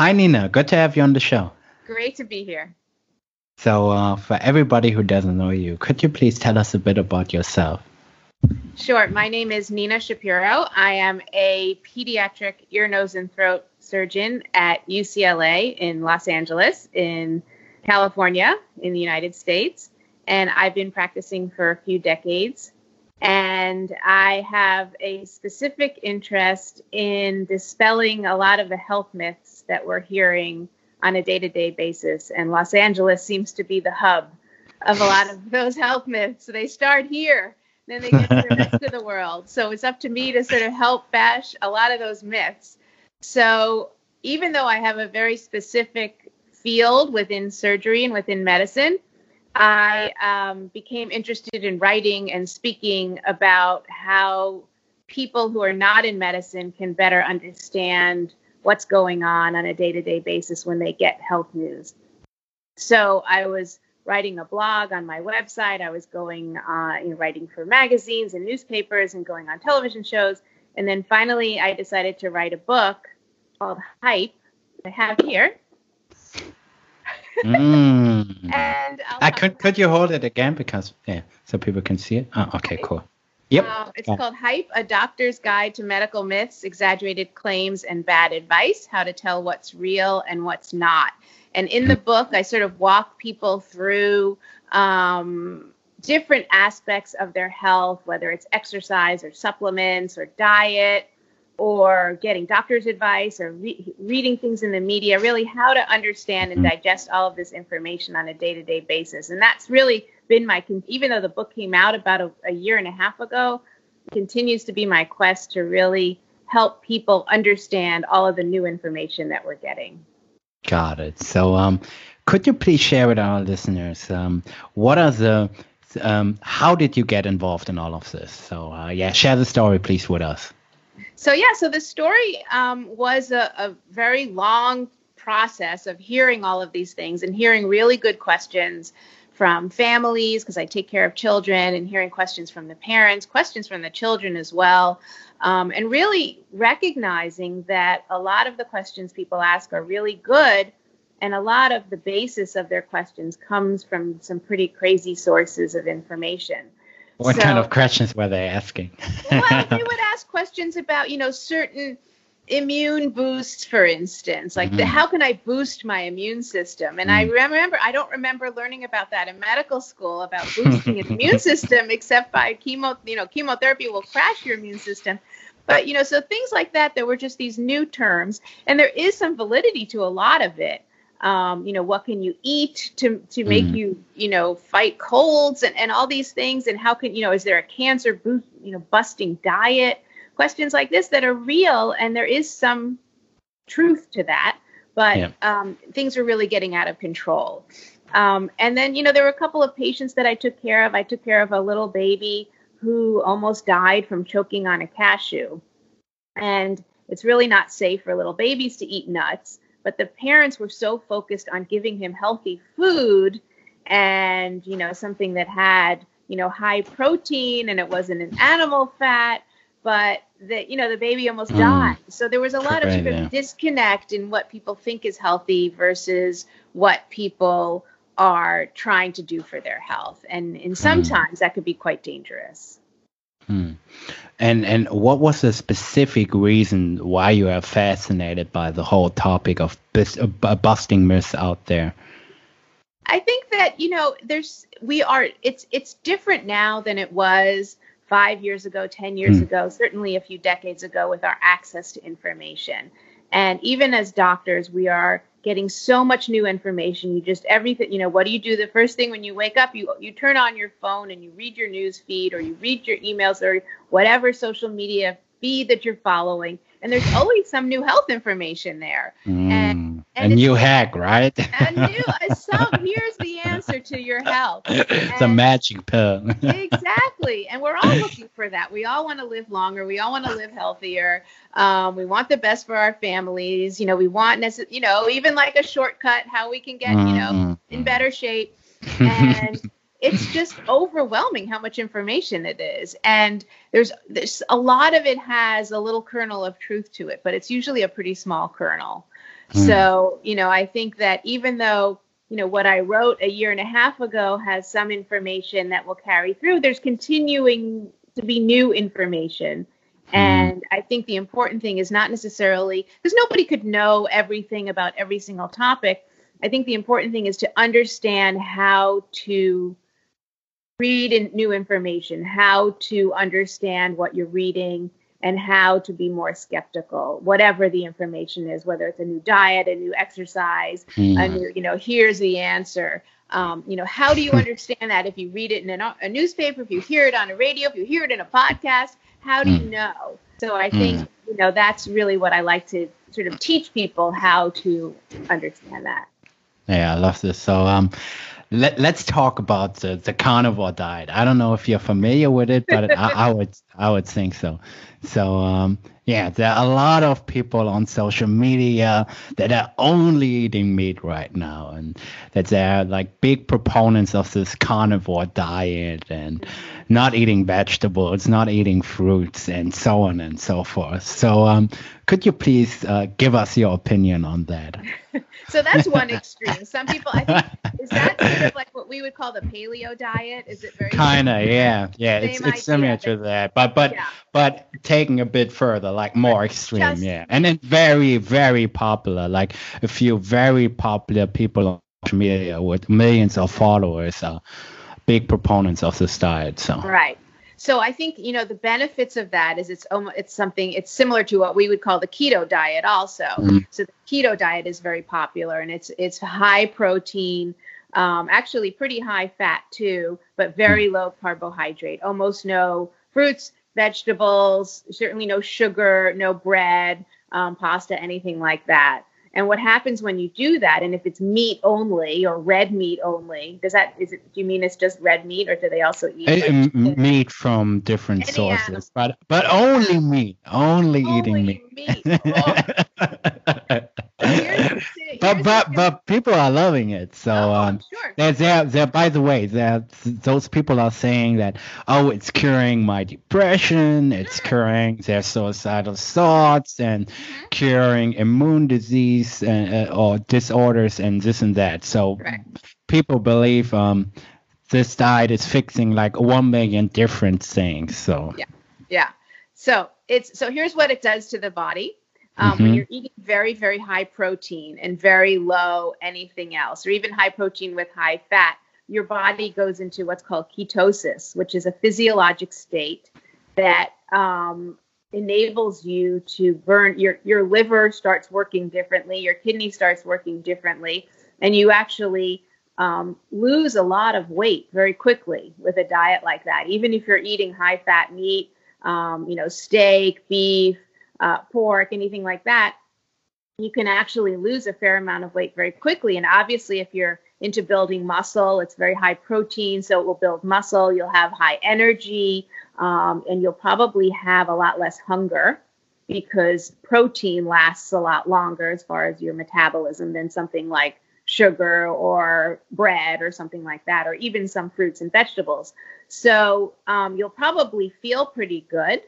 Hi, Nina. Good to have you on the show. Great to be here. So, uh, for everybody who doesn't know you, could you please tell us a bit about yourself? Sure. My name is Nina Shapiro. I am a pediatric ear, nose, and throat surgeon at UCLA in Los Angeles, in California, in the United States. And I've been practicing for a few decades. And I have a specific interest in dispelling a lot of the health myths that we're hearing on a day to day basis. And Los Angeles seems to be the hub of a lot of those health myths. So they start here, then they get to the rest of the world. So it's up to me to sort of help bash a lot of those myths. So even though I have a very specific field within surgery and within medicine, I um, became interested in writing and speaking about how people who are not in medicine can better understand what's going on on a day to day basis when they get health news. So I was writing a blog on my website. I was going, uh, you know, writing for magazines and newspapers and going on television shows. And then finally, I decided to write a book called Hype. I have here. Mm. and I could could you hold it again because yeah, so people can see it. Oh, okay, cool. Yep. Uh, it's yeah. called Hype, a doctor's guide to medical myths, exaggerated claims, and bad advice, how to tell what's real and what's not. And in the book, I sort of walk people through um, different aspects of their health, whether it's exercise or supplements or diet or getting doctor's advice or re- reading things in the media, really how to understand and digest all of this information on a day to day basis. And that's really been my even though the book came out about a, a year and a half ago continues to be my quest to really help people understand all of the new information that we're getting. Got it. So um, could you please share with our listeners um, what are the um, how did you get involved in all of this? So uh, yeah share the story please with us so yeah so the story um, was a, a very long process of hearing all of these things and hearing really good questions from families because I take care of children and hearing questions from the parents, questions from the children as well, um, and really recognizing that a lot of the questions people ask are really good. And a lot of the basis of their questions comes from some pretty crazy sources of information. What so, kind of questions were they asking? well, they would ask questions about, you know, certain immune boosts, for instance, like mm-hmm. the, how can I boost my immune system? And mm-hmm. I remember, I don't remember learning about that in medical school about boosting an immune system, except by chemo, you know, chemotherapy will crash your immune system. But, you know, so things like that, there were just these new terms, and there is some validity to a lot of it. Um, you know, what can you eat to to make mm. you, you know, fight colds and, and all these things? And how can, you know, is there a cancer boost, you know, busting diet? questions like this that are real and there is some truth to that but yeah. um, things are really getting out of control um, and then you know there were a couple of patients that i took care of i took care of a little baby who almost died from choking on a cashew and it's really not safe for little babies to eat nuts but the parents were so focused on giving him healthy food and you know something that had you know high protein and it wasn't an animal fat but that you know the baby almost mm. died so there was a lot of, sort of yeah. disconnect in what people think is healthy versus what people are trying to do for their health and and sometimes mm. that could be quite dangerous mm. and and what was the specific reason why you are fascinated by the whole topic of bus- uh, busting myths out there i think that you know there's we are it's it's different now than it was five years ago, 10 years mm. ago, certainly a few decades ago with our access to information. And even as doctors, we are getting so much new information. You just everything, you know, what do you do the first thing when you wake up? You you turn on your phone and you read your news feed or you read your emails or whatever social media feed that you're following and there's always some new health information there. Mm, and, and a new hack, right? a new, some, here's the answer to your health. It's a magic pill. exactly. And we're all looking for that. We all want to live longer. We all want to live healthier. Um, we want the best for our families. You know, we want, nece- you know, even like a shortcut, how we can get, you know, mm-hmm. in better shape. And it's just overwhelming how much information it is and there's there's a lot of it has a little kernel of truth to it but it's usually a pretty small kernel Mm. So, you know, I think that even though, you know, what I wrote a year and a half ago has some information that will carry through, there's continuing to be new information. Mm. And I think the important thing is not necessarily because nobody could know everything about every single topic. I think the important thing is to understand how to read in new information, how to understand what you're reading, and how to be more skeptical, whatever the information is, whether it's a new diet, a new exercise, mm. a new, you know, here's the answer. Um, you know, how do you understand that if you read it in a, a, newspaper, if you hear it on a radio, if you hear it in a podcast? How do you mm. know? So I think, mm. you know, that's really what I like to sort of teach people how to understand that. Yeah, I love this. So, um, let, us talk about the, the carnivore diet. I don't know if you're familiar with it, but I, I, would I would think so. So um, yeah, there are a lot of people on social media that are only eating meat right now, and that they're like big proponents of this carnivore diet and not eating vegetables, not eating fruits, and so on and so forth. So um, could you please uh, give us your opinion on that? so that's one extreme. Some people, I think, is that sort of like what we would call the paleo diet? Is it very kind of? Yeah, yeah. It's it's similar to that, but but yeah. but taking a bit further, like more extreme. Just, yeah, and then very very popular, like a few very popular people on social media with millions of followers are big proponents of this diet. So right. So I think you know the benefits of that is it's almost it's something it's similar to what we would call the keto diet also. Mm. So the keto diet is very popular and it's it's high protein, um, actually pretty high fat too, but very mm. low carbohydrate. Almost no fruits, vegetables, certainly no sugar, no bread, um, pasta, anything like that. And what happens when you do that, and if it's meat only or red meat only, does that is it? Do you mean it's just red meat, or do they also eat like, meat from different Any sources? Animal. But but only meat, only, only eating meat. meat. But but but people are loving it. So oh, um, sure. they're, they're, they're by the way, those people are saying that oh, it's curing my depression, it's curing their suicidal thoughts, and mm-hmm. curing immune disease and uh, or disorders and this and that. So right. people believe um this diet is fixing like one million different things. So yeah, yeah. So it's so here's what it does to the body um, mm-hmm. when you're eating very, very high protein and very low anything else, or even high protein with high fat, your body goes into what's called ketosis, which is a physiologic state that um, enables you to burn your your liver starts working differently, your kidney starts working differently, and you actually um, lose a lot of weight very quickly with a diet like that. Even if you're eating high fat meat, um, you know, steak, beef, uh, pork, anything like that, you can actually lose a fair amount of weight very quickly. And obviously, if you're into building muscle, it's very high protein, so it will build muscle. You'll have high energy, um, and you'll probably have a lot less hunger because protein lasts a lot longer as far as your metabolism than something like sugar or bread or something like that, or even some fruits and vegetables. So um, you'll probably feel pretty good.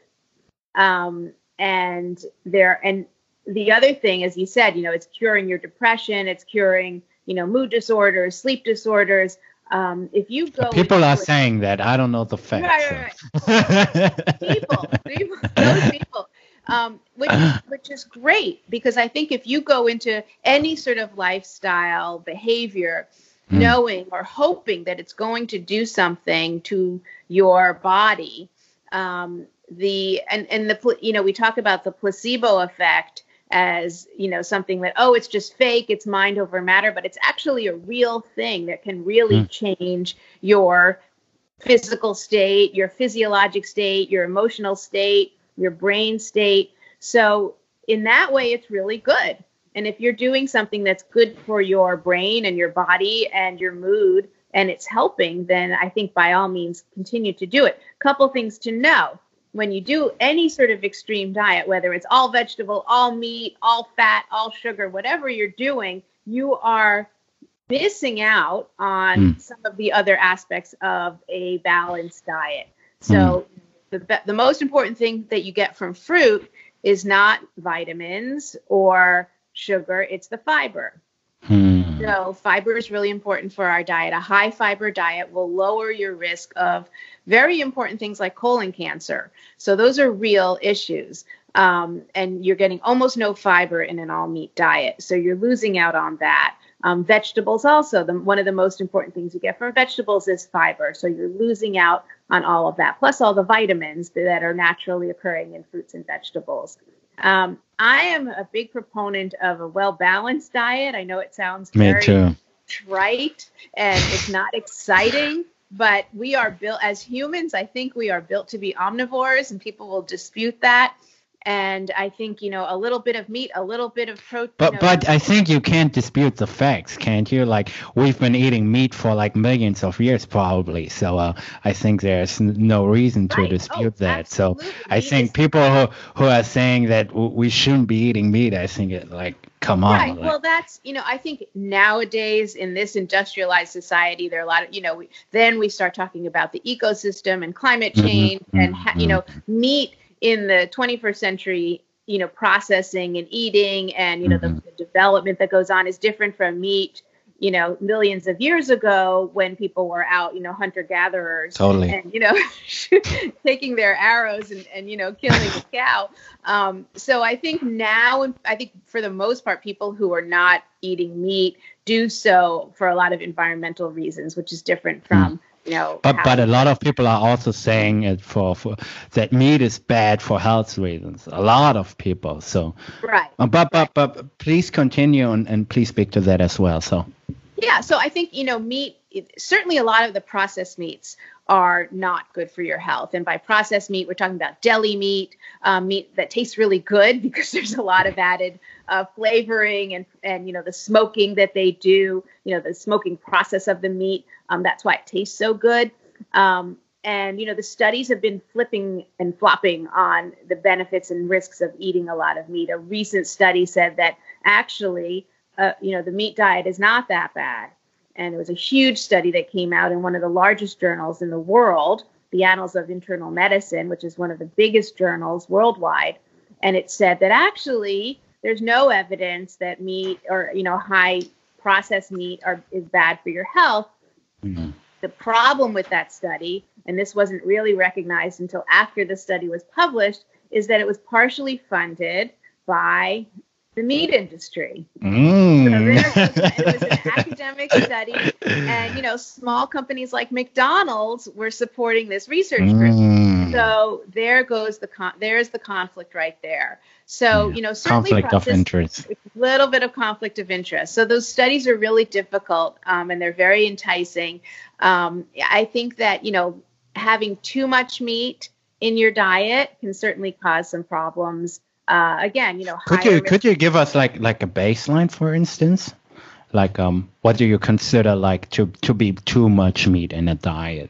Um, and there and the other thing as you said you know it's curing your depression it's curing you know mood disorders sleep disorders um, if you go people are saying that i don't know the facts right, right, right. people, people those people um, which, which is great because i think if you go into any sort of lifestyle behavior mm. knowing or hoping that it's going to do something to your body um, the and and the you know we talk about the placebo effect as you know something that oh it's just fake it's mind over matter but it's actually a real thing that can really mm. change your physical state your physiologic state your emotional state your brain state. So in that way it's really good. And if you're doing something that's good for your brain and your body and your mood and it's helping then i think by all means continue to do it. Couple things to know when you do any sort of extreme diet, whether it's all vegetable, all meat, all fat, all sugar, whatever you're doing, you are missing out on mm. some of the other aspects of a balanced diet. So mm. the the most important thing that you get from fruit is not vitamins or sugar, it's the fiber. Hmm. So, fiber is really important for our diet. A high fiber diet will lower your risk of very important things like colon cancer. So, those are real issues. Um, and you're getting almost no fiber in an all meat diet. So, you're losing out on that. Um, vegetables also, the, one of the most important things you get from vegetables is fiber. So, you're losing out on all of that, plus all the vitamins that are naturally occurring in fruits and vegetables. Um, I am a big proponent of a well balanced diet. I know it sounds Me very too. trite and it's not exciting, but we are built as humans. I think we are built to be omnivores, and people will dispute that and I think you know a little bit of meat, a little bit of protein. But but I think you can't dispute the facts, can't you? Like we've been eating meat for like millions of years, probably. So uh, I think there's no reason to right. dispute oh, that. Absolutely. So I think people who who are saying that we shouldn't be eating meat, I think it like come on. Right. like- Well, that's you know, I think nowadays in this industrialized society, there are a lot of you know, we, then we start talking about the ecosystem and climate Mhm, change and ha- you know, meat in the 21st century. You know, processing and eating, and you know, Mhm. the, the development that goes on is different from meat. You know, millions of years ago when people were out, you know, hunter gatherers, Totally. and you know, taking their arrows and, and you know, killing a cow. Um, so I think now, I think for the most part, people who are not eating meat do so for a lot of environmental reasons, which is different from you know. But but a lot of people are also saying it for, for that meat is bad for health reasons. A lot of people. So right. uh, but but but please continue and, and please speak to that as well. So Yeah, so I think you know meat. Certainly, a lot of the processed meats are not good for your health. And by processed meat, we're talking about deli meat, um, meat that tastes really good because there's a lot of added uh, flavoring and and you know the smoking that they do. You know the smoking process of the meat. Um, that's why it tastes so good. Um, and you know the studies have been flipping and flopping on the benefits and risks of eating a lot of meat. A recent study said that actually uh, you know, the meat diet is not that bad. And it was a huge study that came out in one of the largest journals in the world, the Annals of Internal Medicine, which is one of the biggest journals worldwide. And it said that actually there's no evidence that meat or, you know, high processed meat are, is bad for your health. mhm. The problem with that study, and this wasn't really recognized until after the study was published, is that it was partially funded by the meat industry. Mm. So this, it was an academic study, and you know, small companies like McDonald's were supporting this research group. Mm. So there goes the con- there's the conflict right there. So you know, certainly conflict of interest. a little bit of conflict of interest. So those studies are really difficult um, and they're very enticing. Um, I think that you know having too much meat in your diet can certainly cause some problems. Uh, again, you know, Could you risk- could you give us like like a baseline, for instance? Like um, what do you consider like to to be too much meat in a diet?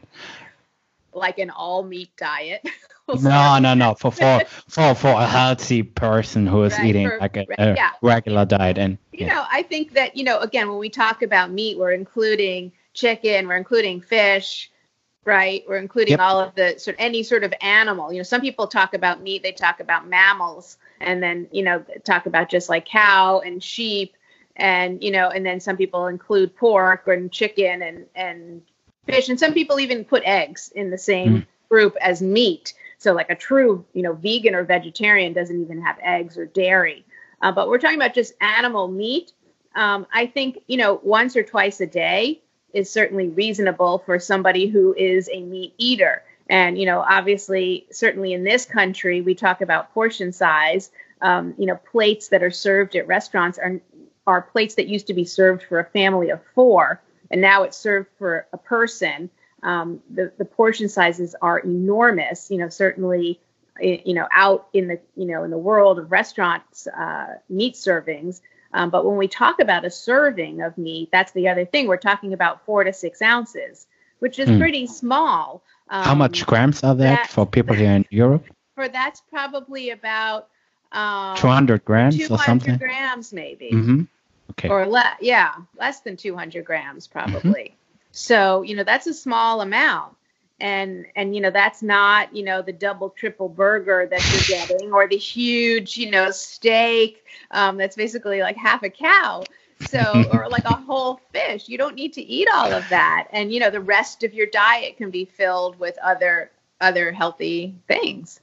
like an all meat diet. No, no, no. For for for for a healthy person who is Right, eating for- like a, a yeah. regular diet, and you yeah. know, I think that, you know, again, when we talk about meat, we're including chicken, we're including fish, right? We're including Yep. all of the sort any sort of animal. You know, some people talk about meat, they talk about mammals, and then, you know, talk about just like cow and sheep and, you know, and then some people include pork and chicken and and fish and some people even put eggs in the same Mm. group as meat. So like a true, you know, vegan or vegetarian doesn't even have eggs or dairy. Uh, but we're talking about just animal meat. Um, I think you know once or twice a day is certainly reasonable for somebody who is a meat eater. And you know, obviously, certainly in this country, we talk about portion size. Um, you know, plates that are served at restaurants are are plates that used to be served for a family of four, and now it's served for a person. Um, the the portion sizes are enormous. You know, certainly you know out in the you know in the world of restaurants uh, meat servings um, but when we talk about a serving of meat that's the other thing we're talking about four to six ounces which is Hmm. pretty small um, how much grams are that that- for people here in Europe? for that's probably about um, 200 grams or something. 200 grams maybe Mm-hmm. Okay. or less yeah less than 200 grams Mm-hmm. probably so you know that's a small amount and and you know that's not you know the double triple burger that you're getting or the huge you know steak um, that's basically like half a cow so or like a whole fish you don't need to eat all of that and you know the rest of your diet can be filled with other other healthy things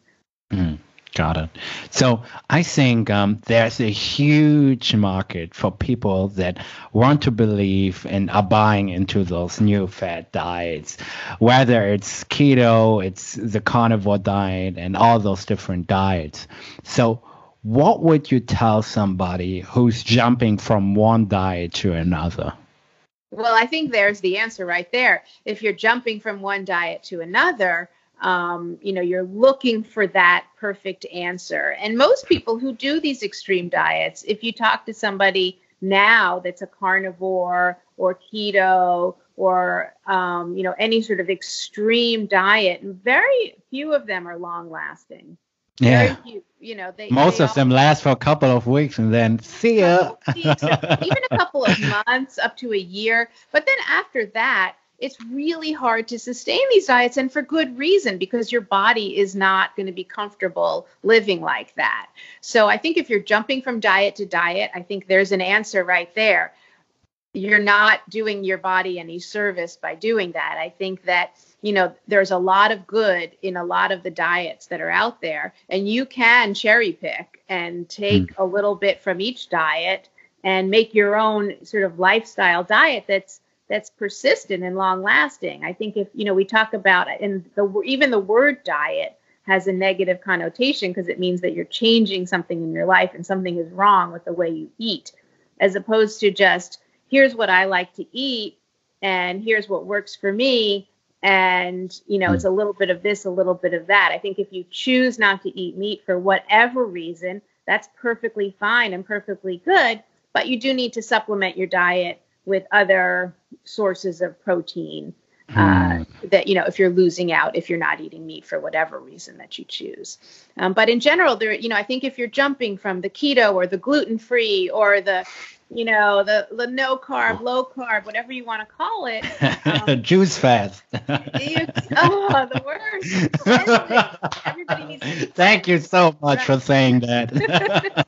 mm. Got it. So I think um, there's a huge market for people that want to believe and are buying into those new fat diets, whether it's keto, it's the carnivore diet, and all those different diets. So, what would you tell somebody who's jumping from one diet to another? Well, I think there's the answer right there. If you're jumping from one diet to another, um, you know you're looking for that perfect answer and most people who do these extreme diets if you talk to somebody now that's a carnivore or keto or um, you know any sort of extreme diet very few of them are long lasting yeah few, you know they most they of them last for a couple of weeks and then see ya even a couple of months up to a year but then after that it's really hard to sustain these diets and for good reason because your body is not going to be comfortable living like that. So I think if you're jumping from diet to diet, I think there's an answer right there. You're not doing your body any service by doing that. I think that you know there's a lot of good in a lot of the diets that are out there and you can cherry pick and take mm. a little bit from each diet and make your own sort of lifestyle diet that's that's persistent and long lasting. I think if you know we talk about and the even the word diet has a negative connotation because it means that you're changing something in your life and something is wrong with the way you eat, as opposed to just here's what I like to eat and here's what works for me and you know it's a little bit of this a little bit of that. I think if you choose not to eat meat for whatever reason that's perfectly fine and perfectly good but you do need to supplement your diet with other sources of protein uh, hmm. that you know if you're losing out if you're not eating meat for whatever reason that you choose. Um, but in general there you know i think if you're jumping from the keto or the gluten free or the you know the the no carb low carb whatever you want to call it um, juice fast you, oh the worst. Everybody needs thank you so much for saying that.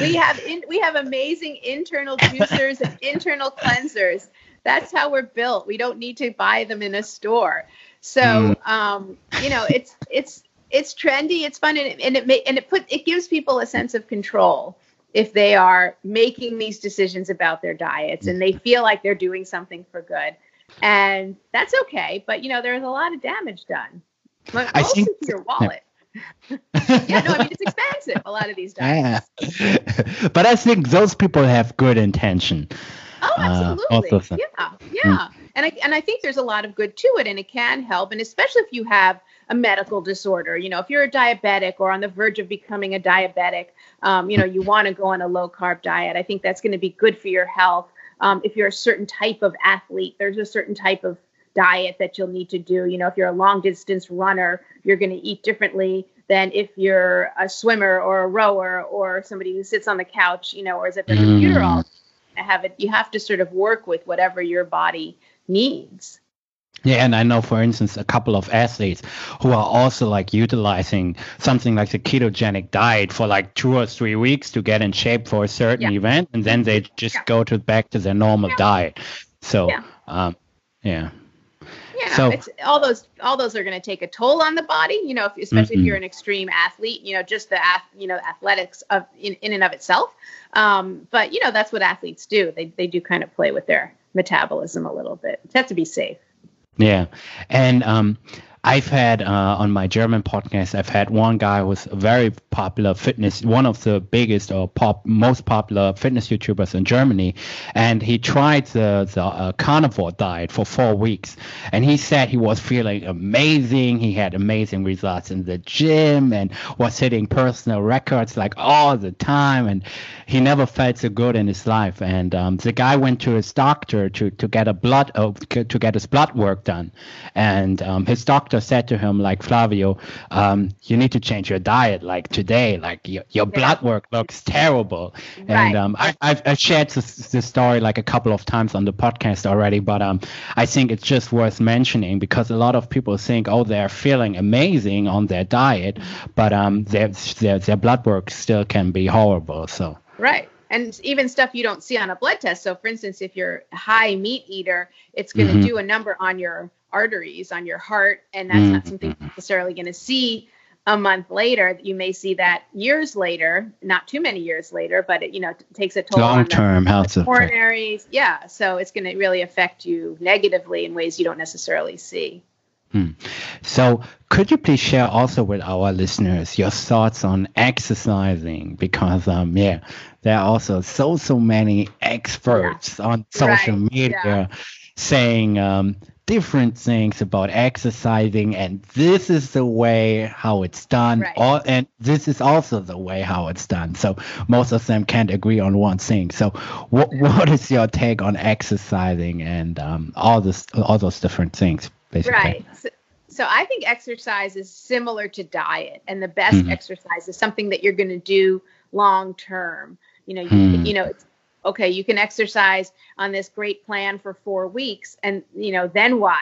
We have in, we have amazing internal juicers and internal cleansers. That's how we're built. We don't need to buy them in a store. So mm. um, you know, it's it's it's trendy, it's fun, and it, and it may, and it put it gives people a sense of control if they are making these decisions about their diets and they feel like they're doing something for good. And that's okay, but you know, there's a lot of damage done. But I think your wallet yeah, no, I mean it's expensive. A lot of these diets. Yeah. but I think those people have good intention. Oh, uh, absolutely. Uh, yeah, yeah. Mm. And I and I think there's a lot of good to it, and it can help, and especially if you have a medical disorder. You know, if you're a diabetic or on the verge of becoming a diabetic, um, you know, you want to go on a low carb diet. I think that's going to be good for your health. Um, if you're a certain type of athlete, there's a certain type of diet that you'll need to do. You know, if you're a long distance runner, you're going to eat differently than if you're a swimmer or a rower or somebody who sits on the couch, you know, or is at the mm. computer all have it you have to sort of work with whatever your body needs. Yeah, and I know, for instance, a couple of athletes who are also like utilizing something like the ketogenic diet for like two or three weeks to get in shape for a certain yeah. event, and then they just yeah. go to back to their normal yeah. diet. So, um, yeah. Yeah, so, it's all those all those are going to take a toll on the body. You know, if, especially mm-hmm. if you're an extreme athlete. You know, just the you know athletics of in, in and of itself. Um, but you know, that's what athletes do. They they do kind of play with their metabolism a little bit. They have to be safe. Yeah, and um, I've had uh, on my German podcast, I've had one guy who's a very popular fitness, one of the biggest or pop, most popular fitness YouTubers in Germany, and he tried the the uh, carnivore diet for four weeks, and he said he was feeling amazing. He had amazing results in the gym and was hitting personal records like all the time, and he never felt so good in his life. And um, the guy went to his doctor to to get a blood uh, to get his blood work done, and um, his doctor doctor said to him, like Flavio, um, you need to change your diet. Like today, like your, your yeah. blood work looks terrible. Right. And um, I, I've, I've shared this, this story like a couple of times on the podcast already, but um, I think it's just worth mentioning because a lot of people think, oh, they're feeling amazing on their diet, but um, their, their, their blood work still can be horrible. So. Right and even stuff you don't see on a blood test. So, for instance, if you're a high meat eater, it's going to mm-hmm. do a number on your arteries, on your heart, and that's mm-hmm. not something necessarily going to see a month later. You may see that years later, not too many years later, but it you know it takes a toll long on term health coronaries. Yeah, so it's going to really affect you negatively in ways you don't necessarily see. Hmm. So, could you please share also with our listeners your thoughts on exercising? Because, um, yeah, there are also so so many experts yeah. on social right. media yeah. saying um, different things about exercising, and this is the way how it's done, right. all, and this is also the way how it's done. So most of them can't agree on one thing. So, what what is your take on exercising and um, all this all those different things? Basically? Right. So, so I think exercise is similar to diet, and the best mm-hmm. exercise is something that you're going to do long term. You know, you, mm. you know, it's okay. You can exercise on this great plan for four weeks, and you know, then what?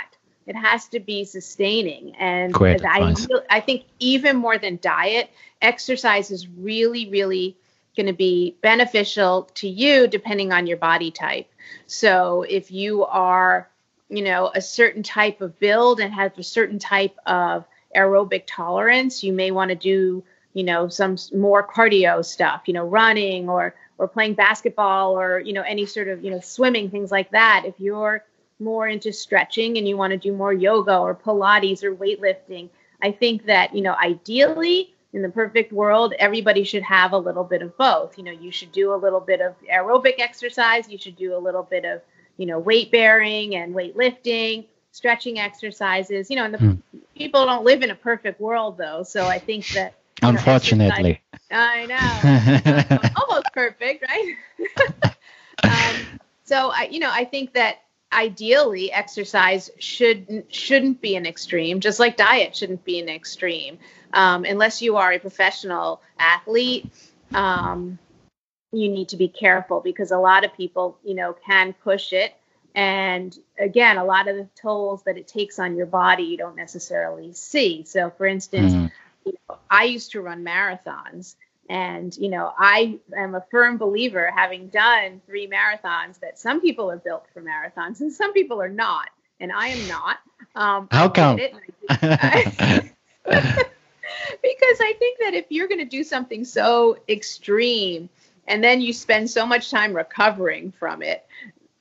It has to be sustaining, and I, I think even more than diet, exercise is really, really going to be beneficial to you depending on your body type. So if you are you know, a certain type of build and have a certain type of aerobic tolerance, you may want to do, you know, some more cardio stuff, you know, running or or playing basketball or, you know, any sort of, you know, swimming, things like that. If you're more into stretching and you want to do more yoga or pilates or weightlifting, I think that, you know, ideally in the perfect world, everybody should have a little bit of both. You know, you should do a little bit of aerobic exercise, you should do a little bit of you know, weight bearing and weightlifting, stretching exercises. You know, and the mm. people don't live in a perfect world though. So I think that unfortunately, I know, almost perfect, right? um, so I, you know, I think that ideally exercise should shouldn't be an extreme, just like diet shouldn't be an extreme, um, unless you are a professional athlete. Um, you need to be careful because a lot of people, you know, can push it. And again, a lot of the tolls that it takes on your body, you don't necessarily see. So, for instance, mm-hmm. You know, I used to run marathons. And, you know, I am a firm believer, having done three marathons, that some people are built for marathons and some people are not. And I am not. Um, How come? I because I think that if you're going to do something so extreme, and then you spend so much time recovering from it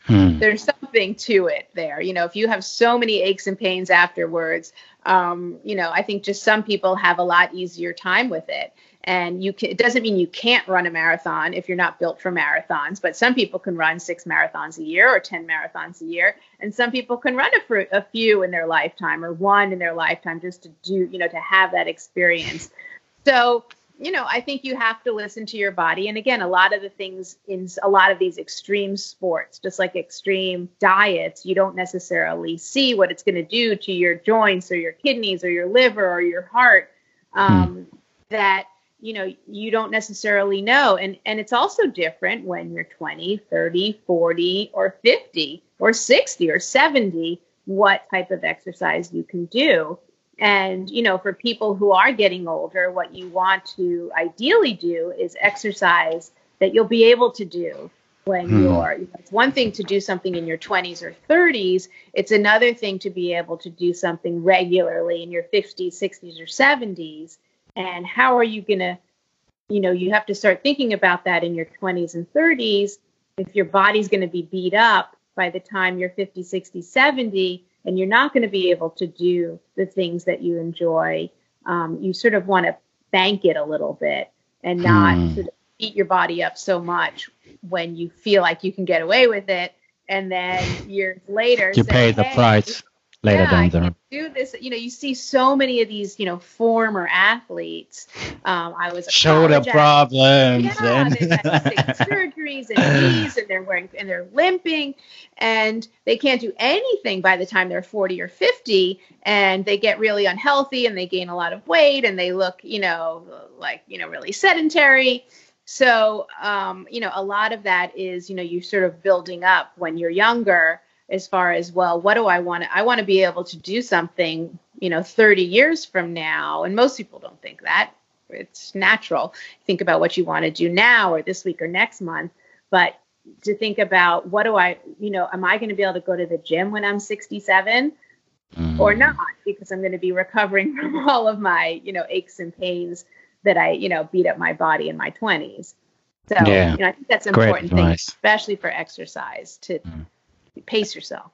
hmm. there's something to it there. You know if you have so many aches and pains afterwards um, you know i think just some people have a lot easier time with it. And you can, it doesn't mean you can't run a marathon if you're not built for marathons but some people can run six marathons a year or 10 marathons a year. And some people can run a, a few in their lifetime or one in their lifetime just to do you know to have that experience. So you know, I think you have to listen to your body. And again, a lot of the things in a lot of these extreme sports, just like extreme diets, you don't necessarily see what it's going to do to your joints or your kidneys or your liver or your heart. Um, hmm. That you know you don't necessarily know and and it's also different when you're 20 30 40 or 50 or 60 or 70 what type of exercise you can do and, you know, for people who are getting older, what you want to ideally do is exercise that you'll be able to do when hmm. you're, you know, it's one thing to do something in your 20s or 30s. It's another thing to be able to do something regularly in your 50s, 60s, or 70s. And how are you going to, you know, you have to start thinking about that in your 20s and 30s. If your body's going to be beat up by the time you're 50, 60, 70, and you're not going to be able to do the things that you enjoy. Um, you sort of want to bank it a little bit and not hmm. sort of beat your body up so much when you feel like you can get away with it. And then years later, you say, pay the hey, price later yeah, down the road. Do this, you know. You see so many of these, you know, former athletes. Um, I was shoulder problems. Yeah, and... they had surgery injuries and knees and they're wearing and they're limping and they can't do anything by the time they're 40 or 50 and they get really unhealthy and they gain a lot of weight and they look, you know, like, you know, really sedentary. So, um, you know, a lot of that is, you know, you sort of building up when you're younger as far as, well, what do I want to, I want to be able to do something, you know, 30 years from now. And most people don't think that it's natural. Think about what you want to do now or this week or next month, but to think about what do I, you know, am I going to be able to go to the gym when I'm 67 mm. or not? Because I'm going to be recovering from all of my, you know, aches and pains that I, you know, beat up my body in my 20s. So, yeah. you know, I think that's an important thing, especially for exercise, to mm. Pace yourself.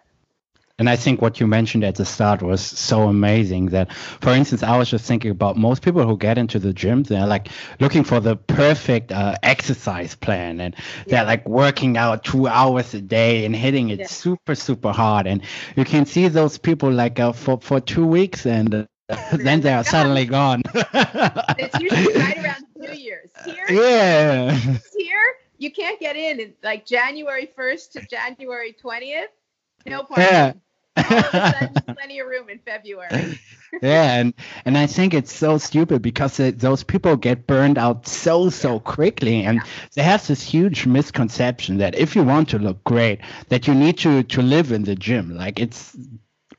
And I think what you mentioned at the start was so amazing that, for instance, I was just thinking about most people who get into the gym, they're like looking for the perfect uh, exercise plan and they're like working out two hours a day and hitting it yeah. super, super hard. And you can see those people like uh, for, for two weeks and uh, then they are suddenly gone. it's usually right around New Year's. Here, yeah. Here, you can't get in, in like January 1st to January 20th. No parking. Yeah plenty of room in February. yeah, and and I think it's so stupid because it, those people get burned out so so quickly, and yeah. they have this huge misconception that if you want to look great, that you need to to live in the gym. Like it's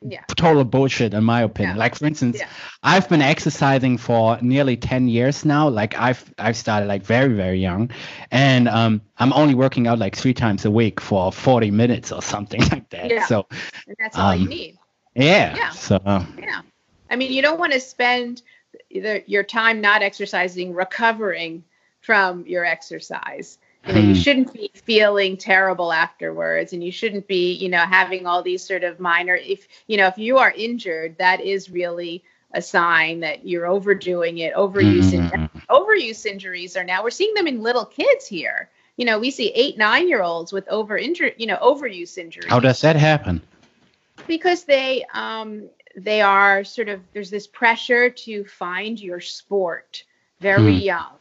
yeah. total bullshit in my opinion. Yeah. Like for instance, yeah. I've been exercising for nearly 10 years now. Like I've I've started like very very young and um I'm only working out like 3 times a week for 40 minutes or something like that. Yeah. So and that's all um, you need. Yeah. Yeah. So Yeah. I mean, you don't want to spend the, your time not exercising recovering from your exercise you know, you hmm. shouldn't be feeling terrible afterwards, and you shouldn't be, you know, having all these sort of minor. If you know, if you are injured, that is really a sign that you're overdoing it. Overuse, mm-hmm. overuse injuries are now we're seeing them in little kids here. You know, we see eight, nine year olds with over injury, you know, overuse injuries. How does that happen? Because they, um, they are sort of there's this pressure to find your sport very mm. young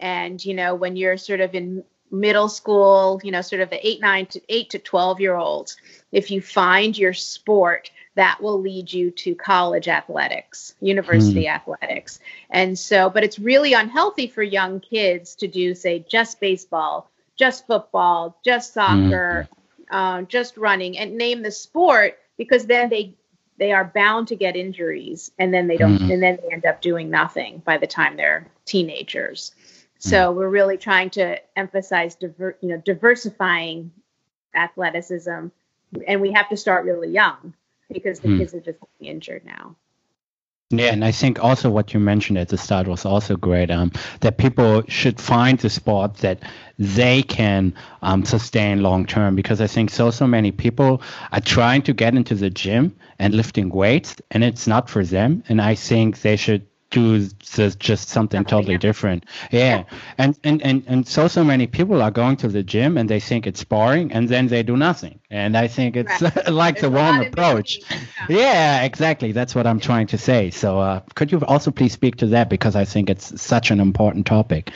and you know when you're sort of in middle school you know sort of the 8 9 to 8 to 12 year olds if you find your sport that will lead you to college athletics university mm. athletics and so but it's really unhealthy for young kids to do say just baseball just football just soccer mm. uh, just running and name the sport because then they they are bound to get injuries and then they don't mm. and then they end up doing nothing by the time they're teenagers so mm. we're really trying to emphasize diver, you know diversifying athleticism, and we have to start really young because the mm. kids are just injured now. Yeah, and I think also what you mentioned at the start was also great. Um, that people should find the sport that they can um, sustain long term because I think so so many people are trying to get into the gym and lifting weights, and it's not for them. And I think they should do just something totally different. Yeah. yeah. And, and, and, and so, so many people are going to the gym and they think it's boring and then they do nothing. And I think it's right. like There's the wrong approach. Yeah. yeah. exactly. That's what I'm trying to say. So uh, could you also please speak to that because I think it's such an important topic.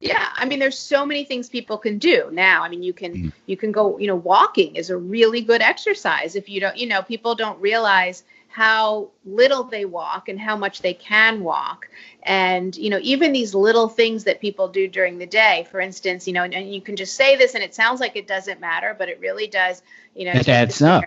Yeah, I mean, there's so many things people can do now. I mean, you can mm. you can go, you know, walking is a really good exercise. If you don't, you know, people don't realize how little they walk and how much they can walk. And you know even these little things that people do during the day for instance you know and, and you can just say this and it sounds like it doesn't matter but it really does you know it adds up.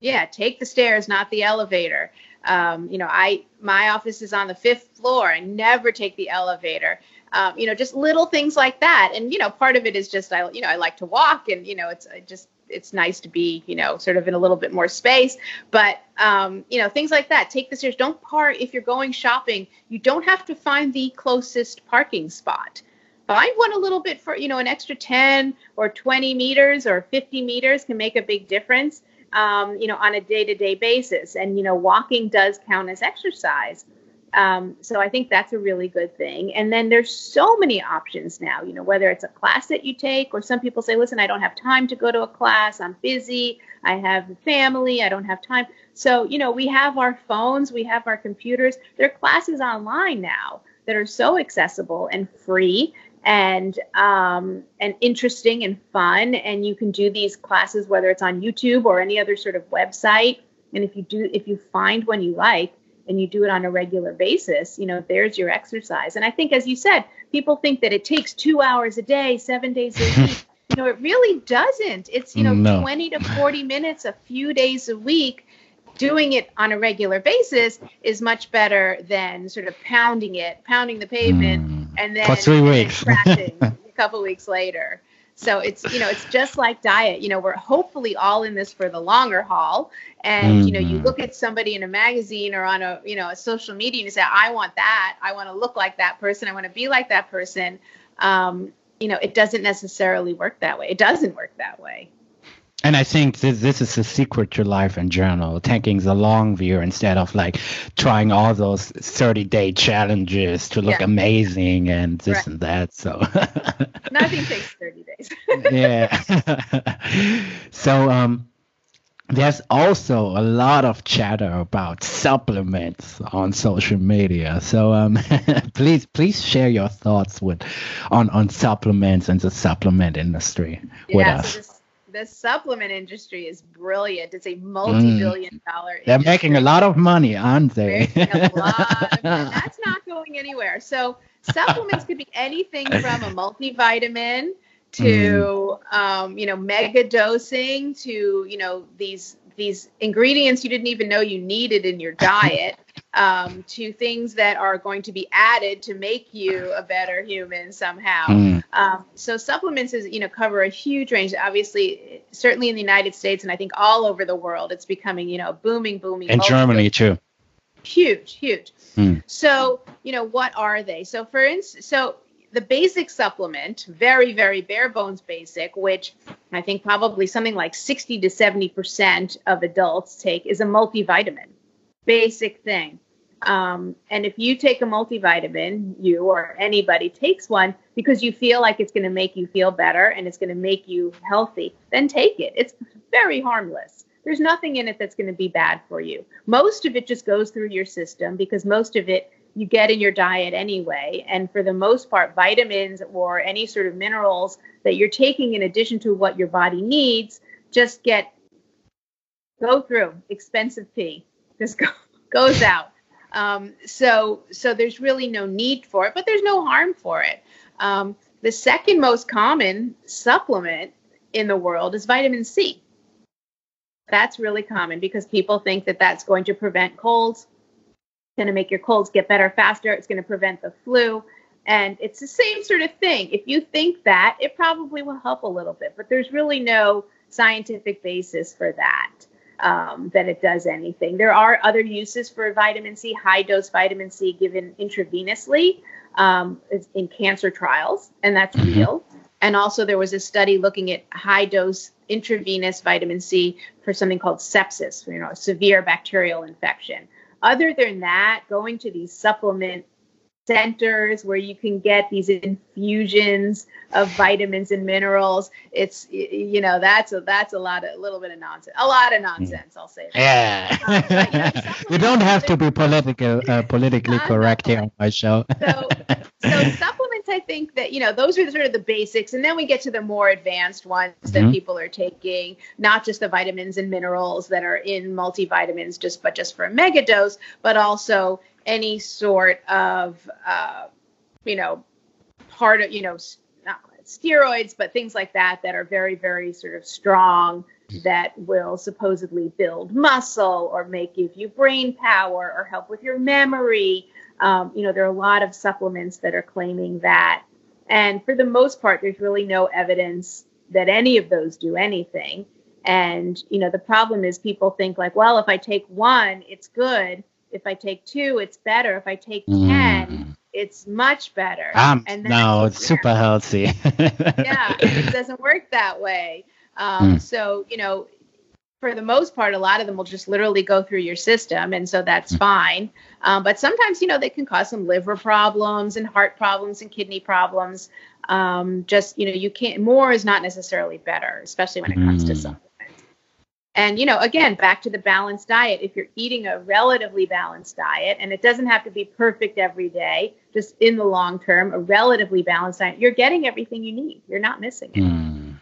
yeah take the stairs not the elevator. Um, you know i my office is on the fifth floor. I never take the elevator. Um, you know just little things like that. And you know part of it is just i you know i like to walk and you know it's just it's nice to be, you know, sort of in a little bit more space. But, um, you know, things like that. Take the stairs. Don't park if you're going shopping. You don't have to find the closest parking spot. Find one a little bit for, you know, an extra 10 or 20 meters or 50 meters can make a big difference, um, you know, on a day to day basis. And, you know, walking does count as exercise. Um, so I think that's a really good thing. And then there's so many options now, you know, whether it's a class that you take or some people say, listen, I don't have time to go to a class. I'm busy. I have family. I don't have time. So, you know, we have our phones, we have our computers. There are classes online now that are so accessible and free and um, and interesting and fun. And you can do these classes whether it's on YouTube or any other sort of website. And if you do, if you find one you like and you do it on a regular basis, you know, there's your exercise. And I think, as you said, people think that it takes two hours a day, seven days a week. you know, it really doesn't. It's you know, no. 20 to 40 minutes a few days a week doing it on a regular basis is much better than sort of pounding it, pounding the pavement, mm. and then for three weeks, crashing a couple weeks later. So it's you know it's just like diet. You know we're hopefully all in this for the longer haul. And mm. you know you mm-hmm. look at somebody in a magazine or on a you know a social media and you say I want that. I want to look like that person. I want to be like that person. Um, you know it doesn't necessarily work that way. It doesn't work that way. And I think this, this is the secret to life in general, taking the long view instead of like trying all those 30 day challenges to look yeah. amazing and this right. and that. So nothing takes 30 days. yeah. so, um, there's also a lot of chatter about supplements on social media. So um, please please share your thoughts with on on supplements and the supplement industry yeah, with us. So the supplement industry is brilliant. It's a multi-billion dollar. They're making a lot of money, aren't they? a lot That's not going anywhere. So supplements could be anything from a multivitamin to mm. um, you know mega dosing to you know these these ingredients you didn't even know you needed in your diet um, to things that are going to be added to make you a better human somehow. Mm. Um, so supplements is you know cover a huge range. Obviously, certainly in the United States and I think all over the world, it's becoming you know booming, booming. In Germany too. Huge, huge. Mm. So you know what are they? So for instance, so the basic supplement, very, very bare bones basic, which I think probably something like 60 to 70% of adults take, is a multivitamin. Basic thing. Um, and if you take a multivitamin, you or anybody takes one because you feel like it's going to make you feel better and it's going to make you healthy, then take it. It's very harmless. There's nothing in it that's going to be bad for you. Most of it just goes through your system because most of it you get in your diet anyway. And for the most part, vitamins or any sort of minerals that you're taking in addition to what your body needs just get go through expensive pee just go, goes out um, so so there's really no need for it but there's no harm for it um, the second most common supplement in the world is vitamin c that's really common because people think that that's going to prevent colds going to make your colds get better faster. It's going to prevent the flu. And it's the same sort of thing. If you think that, it probably will help a little bit, but there's really no scientific basis for that, um, that it does anything. There are other uses for vitamin C, high dose vitamin C given intravenously um, in cancer trials, and that's mm-hmm. real. And also, there was a study looking at high dose intravenous vitamin C for something called sepsis, you know, a severe bacterial infection other than that, going to these supplement centers where you can get these infusions of vitamins and minerals. It's you know that's a that's a lot of a little bit of nonsense a lot of nonsense i'll say that. yeah. Um, you, know, you don't have to be political uh, politically correct here on my show so so supplements i think that you know those are sort of the basics and then we get to the more advanced ones that mm-hmm. people are taking not just the vitamins and minerals that are in multivitamins just but just for a mega dose but also any sort of uh, you know part of you know not steroids but things like that that are very very sort of strong that will supposedly build muscle or make give you brain power or help with your memory. Um, you know there are a lot of supplements that are claiming that. And for the most part there's really no evidence that any of those do anything. And you know the problem is people think like well if i take one it's good if I take two, it's better. If I take mm. 10, it's much better. Um, and no, it's super healthy. yeah, it doesn't work that way. Um, mm. So, you know, for the most part, a lot of them will just literally go through your system, and so that's mm. fine. Um, but sometimes, you know, they can cause some liver problems and heart problems and kidney problems. Um, just, you know, you can't, more is not necessarily better, especially when it comes to mm. And, you know, again, back to the balanced diet. If you're eating a relatively balanced diet, and it doesn't have to be perfect every day, just in the long term, a relatively balanced diet, you're getting everything you need. You're not missing it. Mm.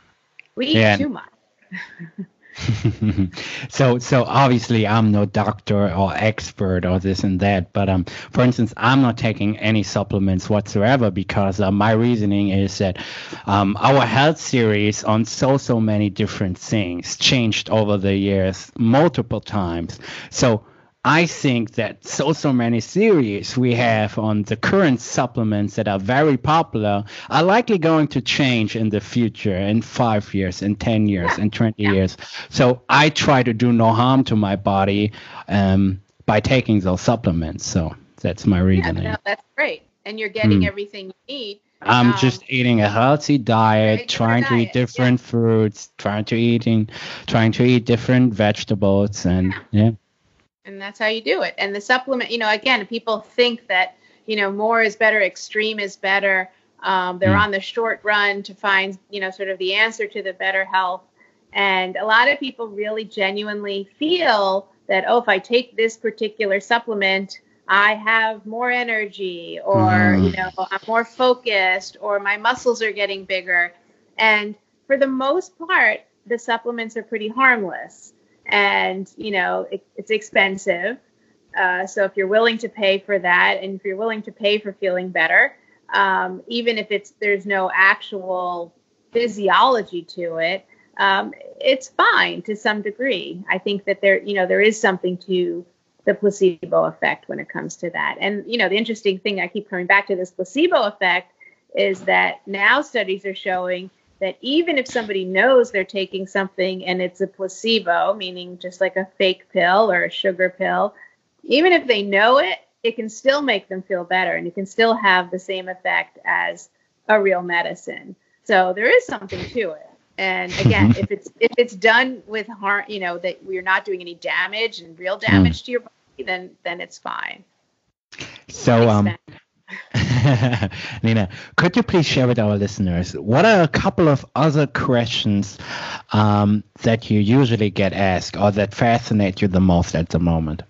We eat yeah. too much. so so obviously I'm no doctor or expert or this and that, but um for instance I'm not taking any supplements whatsoever because uh, my reasoning is that um, our health series on so so many different things changed over the years multiple times. So I think that so so many series we have on the current supplements that are very popular are likely going to change in the future in five years, in ten years, yeah. in twenty yeah. years. So I try to do no harm to my body um, by taking those supplements. So that's my reasoning. Yeah, no, that's great, and you're getting mm. everything you need. I'm um, just eating a healthy diet, trying diet. to eat different yeah. fruits, trying to eating, trying to eat different vegetables, and yeah and that's how you do it. And the supplement, you know, again, people think that you know more is better, extreme is better. Um, they're mm. on the short run to find you know sort of the answer to the better health. And a lot of people really genuinely feel that oh, if I take this particular supplement, I have more energy, or mm. you know, I'm more focused, or my muscles are getting bigger. And for the most part, the supplements are pretty harmless and you know it, it's expensive. Uh, so if you're willing to pay for that, and if you're willing to pay for feeling better, um, even if it's there's no actual physiology to it, um, it's fine to some degree. I think that there, you know, there is something to the placebo effect when it comes to that. And you know, the interesting thing I keep coming back to this placebo effect is that now studies are showing that even if somebody knows they're taking something and it's a placebo, meaning just like a fake pill or a sugar pill, even if they know it, it can still make them feel better and it can still have the same effect as a real medicine. So there is something to it. And again, if it's if it's done with harm, you know, that we're not doing any damage and real damage mm. to your body, then then it's fine. So um Nina, could you please share with our listeners what are a couple of other questions um, that you usually get asked or that fascinate you the most at the moment?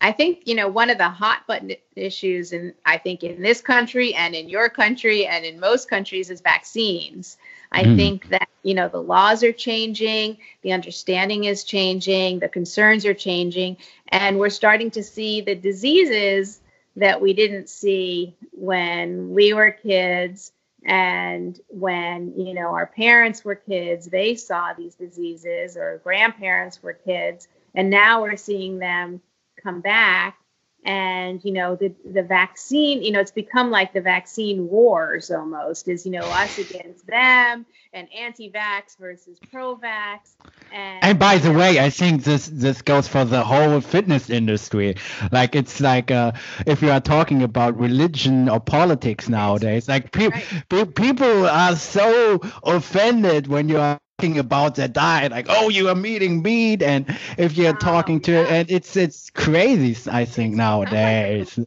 I think you know one of the hot button issues, and I think in this country and in your country and in most countries, is vaccines. I mm. think that you know the laws are changing, the understanding is changing, the concerns are changing, and we're starting to see the diseases that we didn't see when we were kids and when you know our parents were kids they saw these diseases or grandparents were kids and now we're seeing them come back and you know the the vaccine you know it's become like the vaccine wars almost is you know us against them and anti-vax versus pro-vax. And, and by the way i think this this goes for the whole fitness industry. Like it's like uh, if you are talking about religion or politics nowadays like pe- right. pe- people are so offended when you are talking about their diet, like, oh, you are eating meat, and if you're oh, talking to, yeah. and it's it's crazy, I think nowadays.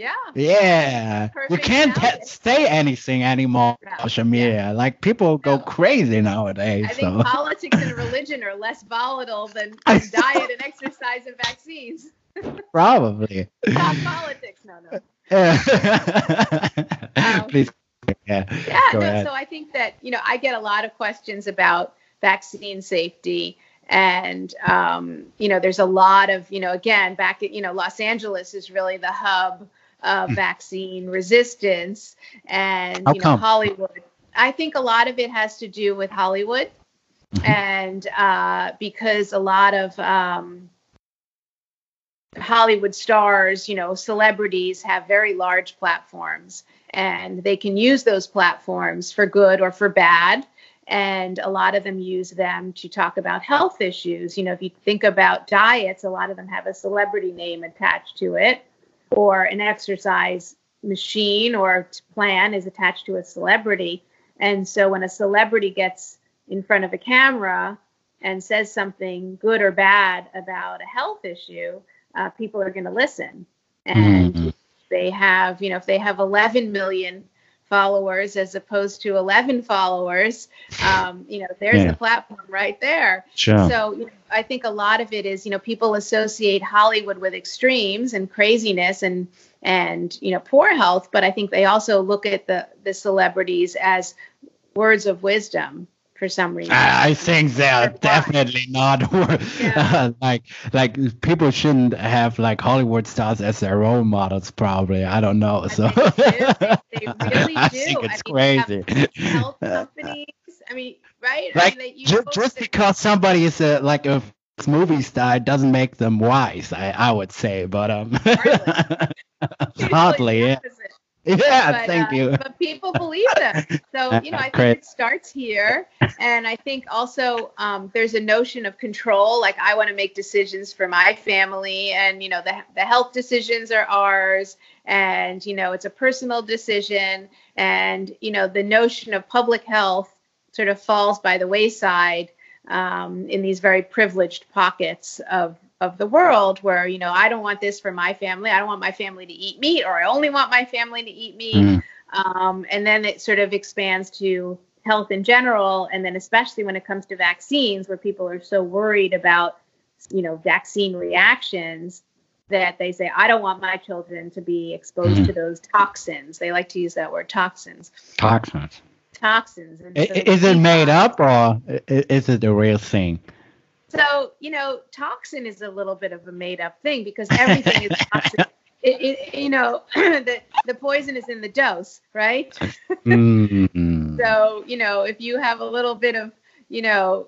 Yeah. Yeah. you can't t- say anything anymore, yeah. Shamir. Yeah. Like people go no. crazy nowadays. I think politics and religion are less volatile than, than diet and exercise and vaccines. Probably. Not politics, no, no. Yeah. um, Please. Yeah. Yeah. No, so I think that you know I get a lot of questions about vaccine safety and um, you know there's a lot of you know again back at you know los angeles is really the hub of mm. vaccine resistance and How you know come? hollywood i think a lot of it has to do with hollywood mm-hmm. and uh, because a lot of um, hollywood stars you know celebrities have very large platforms and they can use those platforms for good or for bad and a lot of them use them to talk about health issues. You know, if you think about diets, a lot of them have a celebrity name attached to it, or an exercise machine or plan is attached to a celebrity. And so when a celebrity gets in front of a camera and says something good or bad about a health issue, uh, people are going to listen. And mm-hmm. They have, you know, if they have 11 million followers as opposed to 11 followers, um, you know, there's yeah. the platform right there. Sure. So you know, I think a lot of it is, you know, people associate Hollywood with extremes and craziness and and you know poor health, but I think they also look at the the celebrities as words of wisdom for some reason. I think they are definitely not yeah. like like people shouldn't have like Hollywood stars as their role models. Probably, I don't know. So they, they, really I think it's I mean, crazy. Health companies. I mean, right? Like I mean, just, just because somebody is a, like a movie star doesn't make them wise. I I would say, but um, hardly, hardly yeah. Yeah, but, thank uh, you. But people believe them. So, you know, I think Great. it starts here. And I think also um, there's a notion of control. Like, I want to make decisions for my family, and, you know, the, the health decisions are ours. And, you know, it's a personal decision. And, you know, the notion of public health sort of falls by the wayside um, in these very privileged pockets of of the world where you know I don't want this for my family. I don't want my family to eat meat, or I only want my family to eat meat. Mm. Um, and then it sort of expands to health in general, and then especially when it comes to vaccines, where people are so worried about you know vaccine reactions that they say I don't want my children to be exposed mm. to those toxins. They like to use that word toxins. Toxins. Toxins. So is it made up or is it the real thing? So, you know, toxin is a little bit of a made up thing because everything is toxic. It, it, you know, the, the poison is in the dose, right? mm-hmm. So, you know, if you have a little bit of, you know,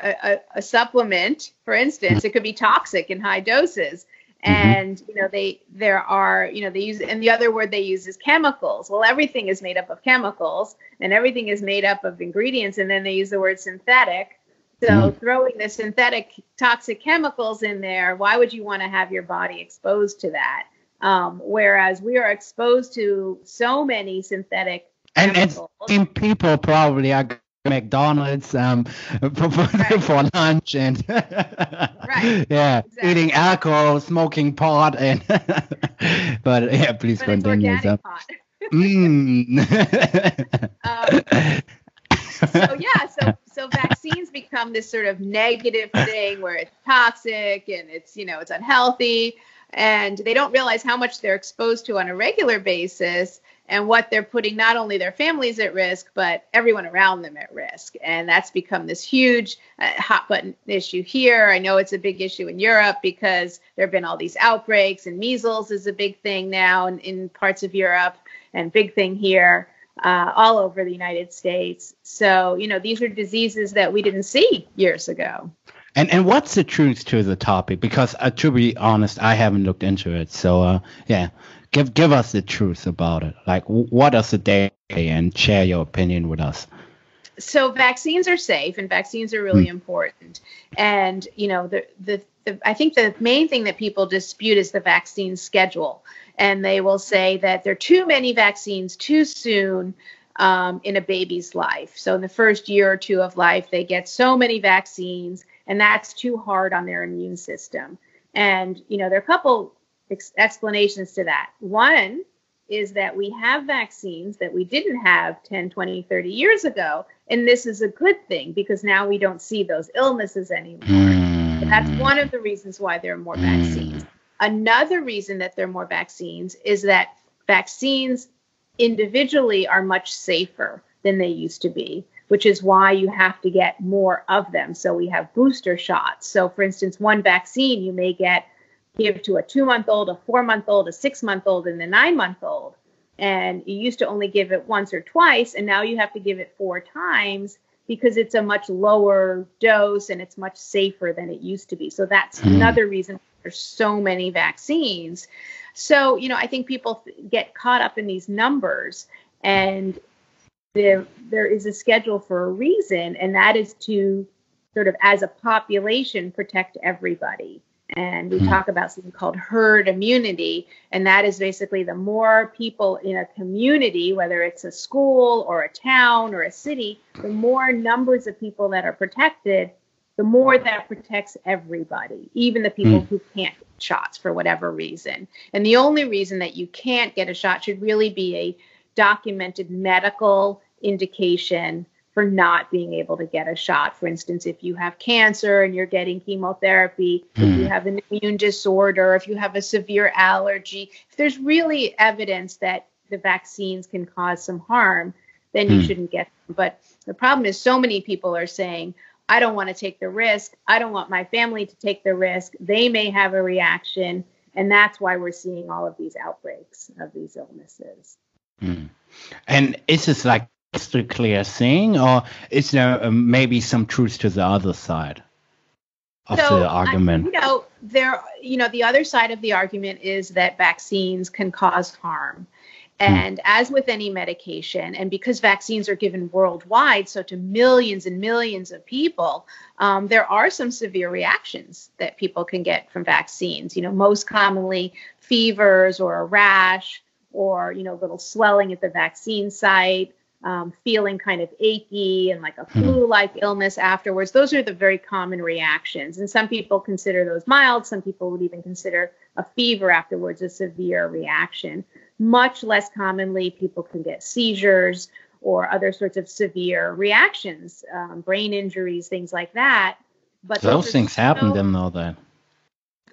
a, a, a, supplement, for instance, it could be toxic in high doses. Mm-hmm. And you know they there are you know they use and the other word they use is chemicals. Well, everything is made up of chemicals, and everything is made up of ingredients, and then they use the word synthetic so mm. throwing the synthetic toxic chemicals in there, why would you want to have your body exposed to that? Um, whereas we are exposed to so many synthetic and, chemicals. and people probably are McDonald's um, for, right. for lunch and right. yeah, exactly. eating alcohol, smoking pot, and but yeah, please but continue. so. mm. um, so yeah, so so vaccines become this sort of negative thing where it's toxic and it's you know it's unhealthy, and they don't realize how much they're exposed to on a regular basis and what they're putting not only their families at risk but everyone around them at risk. And that's become this huge uh, hot button issue here. I know it's a big issue in europe because there have been all these outbreaks and measles is a big thing now in, in parts of europe and big thing here uh, all over the United States. So, you know, these are diseases that we didn't see years ago. And and what's the truth to the topic? Because uh, to be honest, I haven't looked into it. So, uh, yeah, give give us the truth about it. Like, what is the day, and share your opinion with us. So, vaccines are safe, and vaccines are really mm. important. And you know, the, the the I think the main thing that people dispute is the vaccine schedule and they will say that there are too many vaccines too soon um, in a baby's life. So in the first year or two of life, they get so many vaccines, and that's too hard on their immune system. And you know, there are a couple ex- explanations to that. One is that we have vaccines that we didn't have 10, 20, 30 years ago. And this is a good thing because now we don't see those illnesses anymore. Mm. That's mm. one of the reasons why there are more mm. vaccines. Another reason that there are more vaccines is that vaccines individually are much safer than they used to be, which is why you have to get more of them. So we have booster shots. So, for instance, one vaccine you may get give to a two month old, a four month old, a six month old, and a nine month old. And you used to only give it once or twice, and now you have to give it four times because it's a much lower dose and it's much safer than it used to be. So that's mm. another reason there's so many vaccines. So, you know, I think people get caught up in these numbers and there there is a schedule for a reason and that is to sort of as a population protect everybody. And we mm talk about something called herd immunity. And that is basically the more people in a community, whether it's a school or a town or a city, the more numbers of people that are protected, the more that protects everybody, even the people mm. who can't get shots for whatever reason. And the only reason that you can't get a shot should really be a documented medical indication for not being able to get a shot. For instance, if you have cancer and you're getting chemotherapy, mm. if you hmm. have an immune disorder, if you have a severe allergy, if there's really evidence that the vaccines can cause some harm, then you mm. shouldn't get them. But the problem is, so many people are saying, I don't want to take the risk. I don't want my family to take the risk. They may have a reaction. And that's why we're seeing all of these outbreaks of these illnesses. Mm. And is this like strictly a thing, or is there uh, maybe some truth to the other side of so, the argument? I, you know, there. You know, the other side of the argument is that vaccines can cause harm. Hmm. And as with any medication, and because vaccines are given worldwide, so to millions and millions of people, um, there are some severe reactions that people can get from vaccines. You know, most commonly fevers or a rash, or you know, little swelling at the vaccine site, um, feeling kind of achy and like a hmm. flu-like illness afterwards. Those are the very common reactions, and some people consider those mild. Some people would even consider a fever afterwards a severe reaction. Much less commonly, people can get seizures or other sorts of severe reactions, um, brain injuries, things like that. But those, those things so, happen, didn't know that.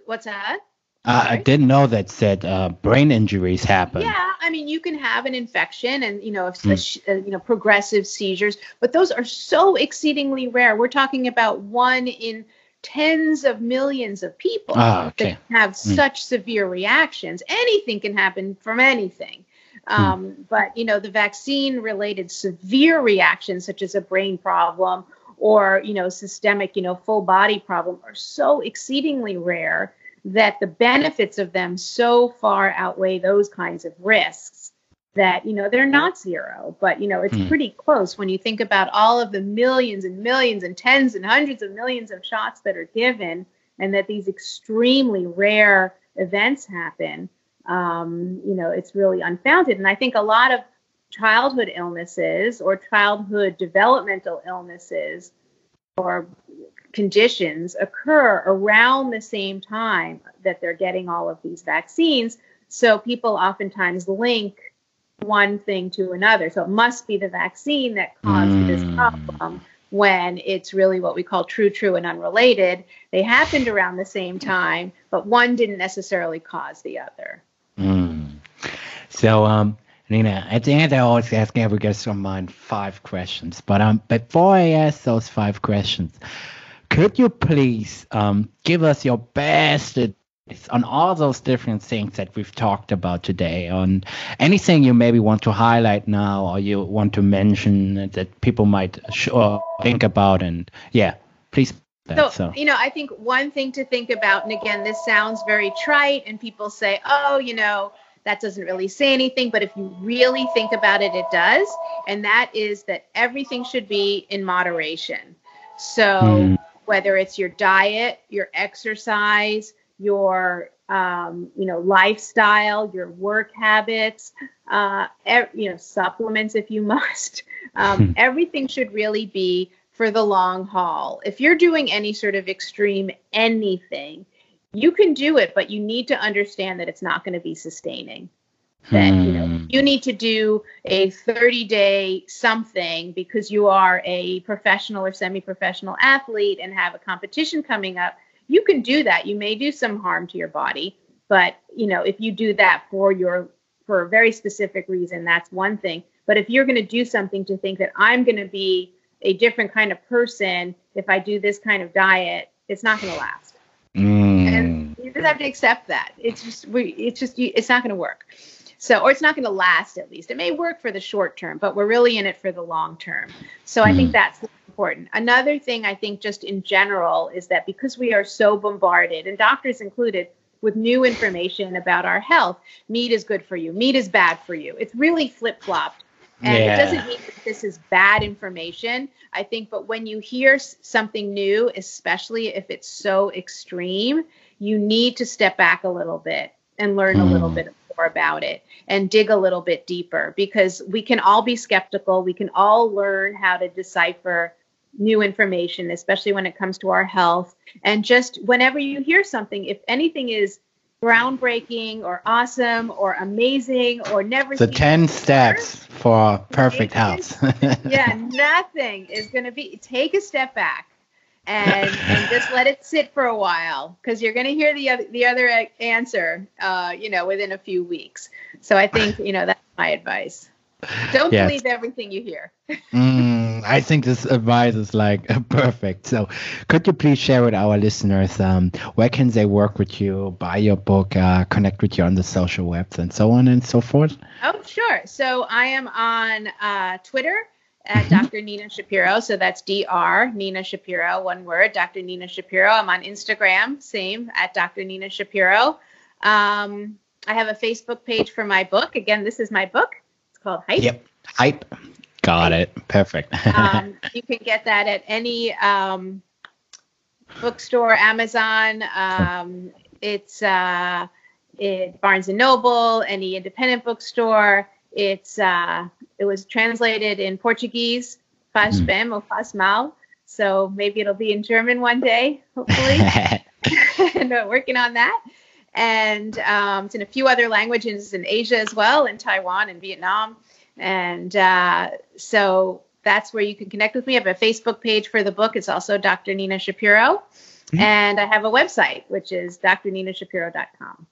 What's that? Uh, I didn't know that said uh, brain injuries happen. Yeah, I mean you can have an infection and you know mm. a, you know progressive seizures, but those are so exceedingly rare. We're talking about one in tens of millions of people ah, okay. that have mm. such severe reactions. Anything can happen from anything. Hmm. Um, mm. But you know, the vaccine-related severe reactions, such as a brain problem or you know, systemic, you know, full body problem, are so exceedingly rare that the benefits of them so far outweigh those kinds of risks that you know they're not zero. But you know it's hmm. pretty close. When you think about all of the millions and millions and tens and hundreds of millions of shots that are given and that these extremely rare events happen um, you know it's really unfounded. And i think a lot of childhood illnesses or childhood developmental illnesses or conditions occur around the same time that they're getting all of these vaccines so people oftentimes link one thing to another. So it must be the vaccine that caused mm. this problem when it's really what we call true, true, and unrelated. They happened around the same time, but one didn't necessarily cause the other. Mm. So, um, Nina, at the end, I always ask every guest of mine five questions. But um, before I ask those five questions, could you please um, give us your best on all those different things that we've talked about today on anything you maybe want to highlight now or you want to mention that people might sure think about and yeah please so, so, you know i think one thing to think about and again this sounds very trite and people say oh you know that doesn't really say anything but if you really think about it it does and that is that everything should be in moderation so mm. whether it's your diet your exercise your um, you know lifestyle, your work habits, uh, you know supplements if you must. Um, hmm. everything should really be for the long haul. If you're doing any sort of extreme anything, you can do it, but you need to understand that it's not going to be sustaining. That you know hmm. you need to do a 30 day something because you are a professional or semi professional athlete and have a competition coming up you can do that. You may do some harm to your body, but you know, if you do that for your for a very specific reason, that's one thing. But if you're going to do something to think that I'm going to be a different kind of person if I do this kind of diet, it's not going to last. Just have to accept that. It's just we it's just it's not going to work. So, or it's not going to last at least. It may work for the short term, but we're really in it for the long term. So, mm. I think mm. that's important. Another thing I think, just in general, is that because we are so bombarded, and doctors included, with new information about our health, meat is good for you, meat is bad for you. It's really flip flopped. And yeah. it doesn't mean that this is bad information, I think, but when you hear something new, especially if it's so extreme, you need to step back a little bit and learn mm. a little hmm. bit more about it and dig a little bit deeper because we can all be skeptical. We can all learn how to decipher new information, especially when it comes to our health. And just whenever you hear something, if anything is groundbreaking or awesome or amazing or never. The 10 steps for perfect health yeah, nothing is going to be. Take a step back and, and just let it sit for a while because you're going to hear the other, the other answer, uh, you know, within a few weeks. So I think, you know, that's my advice. Don't believe everything you hear. mm, I think this advice is like perfect. So, could you please share with our listeners um, where can they work with you, buy your book, uh, connect with you on the social webs, and so on and so forth? Oh, sure. So, I am on uh, Twitter at mm-hmm. Dr. Nina Shapiro. So that's Dr. Nina Shapiro, one word, Dr. Nina Shapiro. I'm on Instagram, same at Dr. Nina Shapiro. Um, I have a Facebook page for my book. Again, this is my book It's called Hype. Yep, Hype. Got Hype. it. Perfect. um, you can get that at any um, bookstore, Amazon. Um, it's uh, it, Barnes and Noble, any independent bookstore. It's uh, it was translated in Portuguese, faz mm. bem or faz mal. So maybe it'll be in German one day, hopefully. and uh, working on that and um, it's in a few other languages in Asia as well, in Taiwan and Vietnam. And uh, so that's where you can connect with me. I have a Facebook page for the book. It's also Dr. Nina Shapiro. Mm-hmm. And I have a website, which is drninashapiro.com.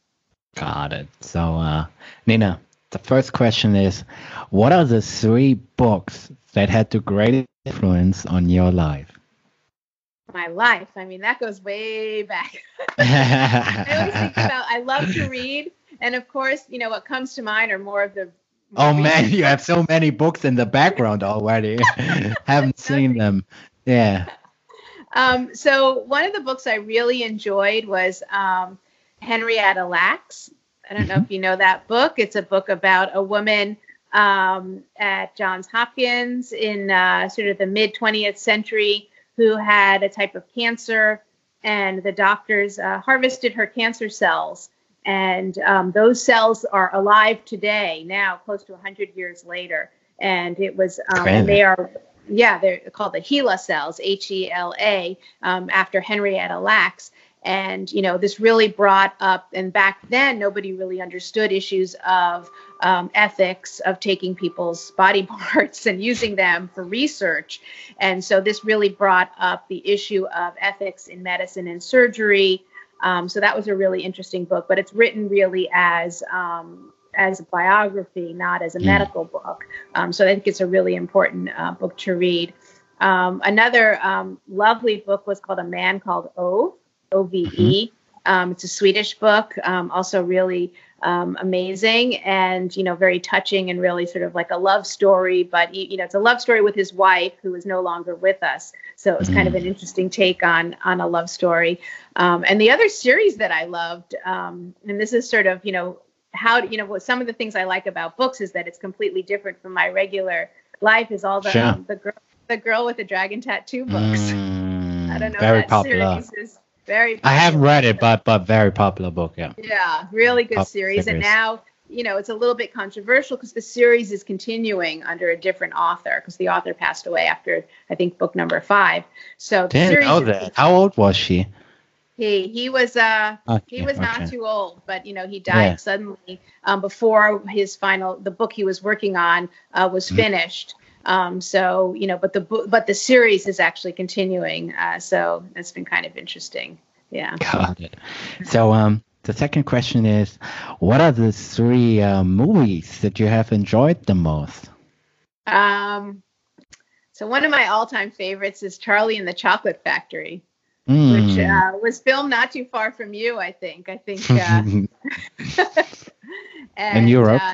Got it. So, uh, Nina, the first question is What are the three books that had the greatest influence on your life? my life. I mean, that goes way back. I always think about, I love to read. And of course, you know, what comes to mind are more of the. Oh, man, you have so many books in the background already. Haven't seen them. Yeah. Um, so, one of the books I really enjoyed was um, Henrietta Lacks. I don't know if you know that book. It's a book about a woman um, at Johns Hopkins in uh, sort of the mid 20th century who had a type of cancer, and the doctors uh, harvested her cancer cells. And um, those cells are alive today, now close to 100 years later. And it was, um, and they are, yeah, they're called the HeLa cells, H E L A, um, after Henrietta Lacks. And, you know, this really brought up, and back then nobody really understood issues of um, ethics of taking people's body parts and using them for research. And so this really brought up the issue of ethics in medicine and surgery. Um, so that was a really interesting book, but it's written really as um, as a biography, not as a mm. medical book. Um, so I think it's a really important uh, book to read. Um, another um, lovely book was called A Man Called Ove, O V E. Mm-hmm. Um, it's a Swedish book, um, also really um, amazing and you know very touching and really sort of like a love story. But you know, it's a love story with his wife who is no longer with us. So it was mm. kind of an mm. interesting take on on a love story. Um, and the other series that I loved, um, and this is sort of you know how you know what some of the things I like about books is that it's completely different from my regular life. Is all the sure. um, the girl the girl with the dragon tattoo books. Mm, I don't know. Very popular. Is, very. Popular. I haven't read it, but but very popular book. Yeah. Yeah, really good series. series, and now you know it's a little bit controversial because the series is continuing under a different author because the author passed away after I think book number five. So didn't know that. How old was she? He he was uh okay, he was not okay. too old, but you know he died yeah. suddenly um, before his final the book he was working on uh, was mm-hmm. finished. Um, so you know, but the but the series is actually continuing. Uh, so it's been kind of interesting. Yeah. Got it. So um, the second question is, what are the three uh, movies that you have enjoyed the most? Um, so one of my all-time favorites is Charlie and the Chocolate Factory, mm. which uh, was filmed not too far from you, I think. I think. Uh, and, in Europe. Uh,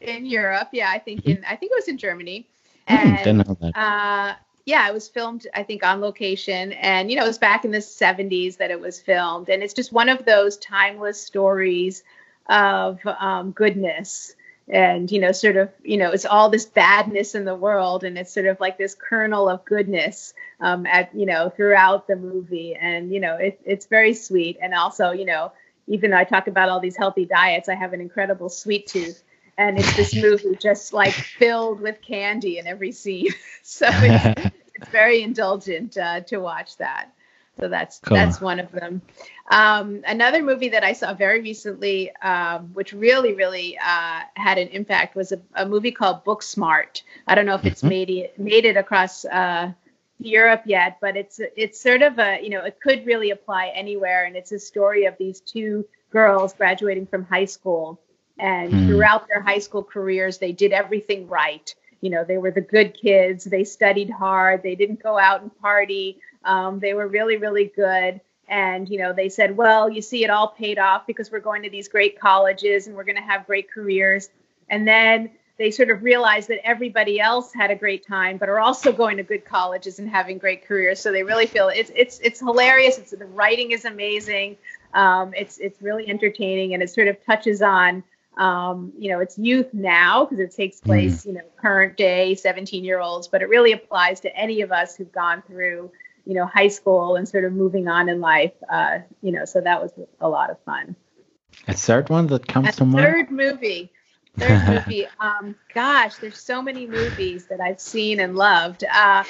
in Europe. Yeah, I think in I think it was in Germany. Hmm, and uh, yeah, it was filmed I think on location, and you know it was back in the 70s that it was filmed, and it's just one of those timeless stories of um, goodness and you know sort of you know it's all this badness in the world and it's sort of like this kernel of goodness um, at you know throughout the movie. And you know it, it's very sweet. And also you know even though i talk about all these healthy diets i have an incredible sweet tooth and it's this movie just like filled with candy in every scene. so it's, it's very indulgent uh, to watch that. So that's cool. that's one of them. Um, another movie that I saw very recently, um, which really really uh, had an impact, was a, a, movie called Booksmart. I don't know if it's mm-hmm. made it made it across uh, Europe yet, but it's it's sort of a you know it could really apply anywhere, and it's a story of these two girls graduating from high school, and mm. throughout their high school careers, they did everything right. You know, they were the good kids. They studied hard. They didn't go out and party. Um, they were really really good. And you know, they said, well, you see, it all paid off because we're going to these great colleges and we're going to have great careers. And then they sort of realized that everybody else had a great time, but are also going to good colleges and having great careers. So they really feel it's it's it's hilarious. It's the writing is amazing. Um, it's it's really entertaining, and it sort of touches on um, you know it's youth now because it takes hmm. place mm. you know current day 17 year olds, but it really applies to any of us who've gone through you know high school and sort of moving on in life. Uh, you know, so that was a lot of fun. A third one that comes a to mind. Third movie. Third movie. Um, gosh, there's so many movies that I've seen and loved. Uh,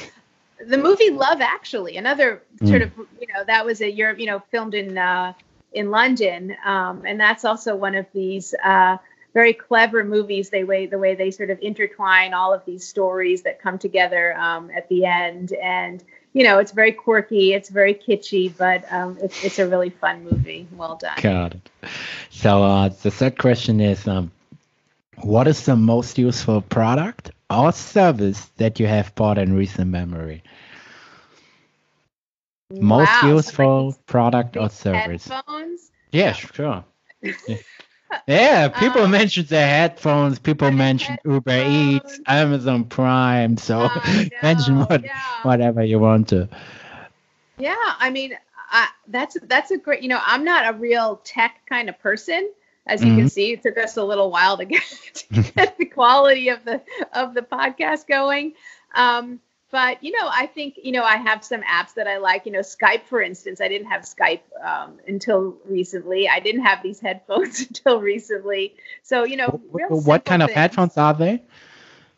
the movie Love Actually, another sort mm. of, you know, that was a Europe, you know, filmed in uh, in London, um, and that's also one of these uh, very clever movies. They way the way they sort of intertwine all of these stories that come together um, at the end, and you know, it's very quirky, it's very kitschy, but um, it's, it's a really fun movie. Well done. Got it. So uh, the third question is, um, what is the most useful product or service that you have bought in recent memory? Most wow, useful product or service? Headphones? Yeah, sure. yeah. yeah, people um, mentioned the headphones. People mentioned Uber Eats, Amazon Prime. So uh, mention what, yeah. whatever you want to. Yeah, I mean, I, that's that's a great. You know, I'm not a real tech kind of person, as you mm-hmm. can see, it took us a little while to get, to get the quality of the of the podcast going. Um, but you know, I think you know I have some apps that I like. You know, Skype, for instance. I didn't have Skype um, until recently. I didn't have these headphones until recently. So you know, what, what kind things. of headphones are they?